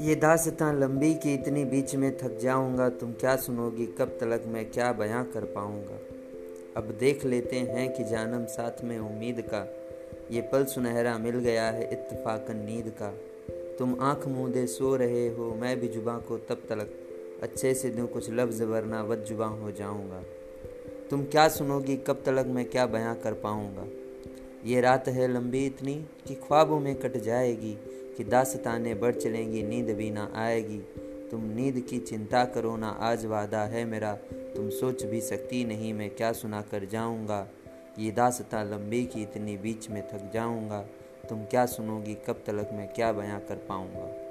ये दास्तां लंबी कि इतनी बीच में थक जाऊँगा, तुम क्या सुनोगी, कब तलक मैं क्या बयां कर पाऊँगा? अब देख लेते हैं कि जानम साथ में उम्मीद का, ये पल सुनहरा मिल गया है इत्तफाकन नींद का। तुम आँख मूंदे सो रहे हो, मैं भी जुबा को तब तलक अच्छे से दूँ, कुछ लफ्ज़ वरना वद जुबा हो जाऊँगा। तुम क्या सुनोगी, कब तलक मैं क्या बयां कर पाऊँगा? ये रात है लंबी इतनी कि ख्वाबों में कट जाएगी कि दासताने बढ़ चलेंगी, नींद भी ना आएगी। तुम नींद की चिंता करो ना, आज वादा है मेरा। तुम सोच भी सकती नहीं, मैं क्या सुना कर जाऊँगा? ये दासता लंबी की इतनी बीच में थक जाऊँगा। तुम क्या सुनोगी, कब तलक मैं क्या बयां कर पाऊँगा?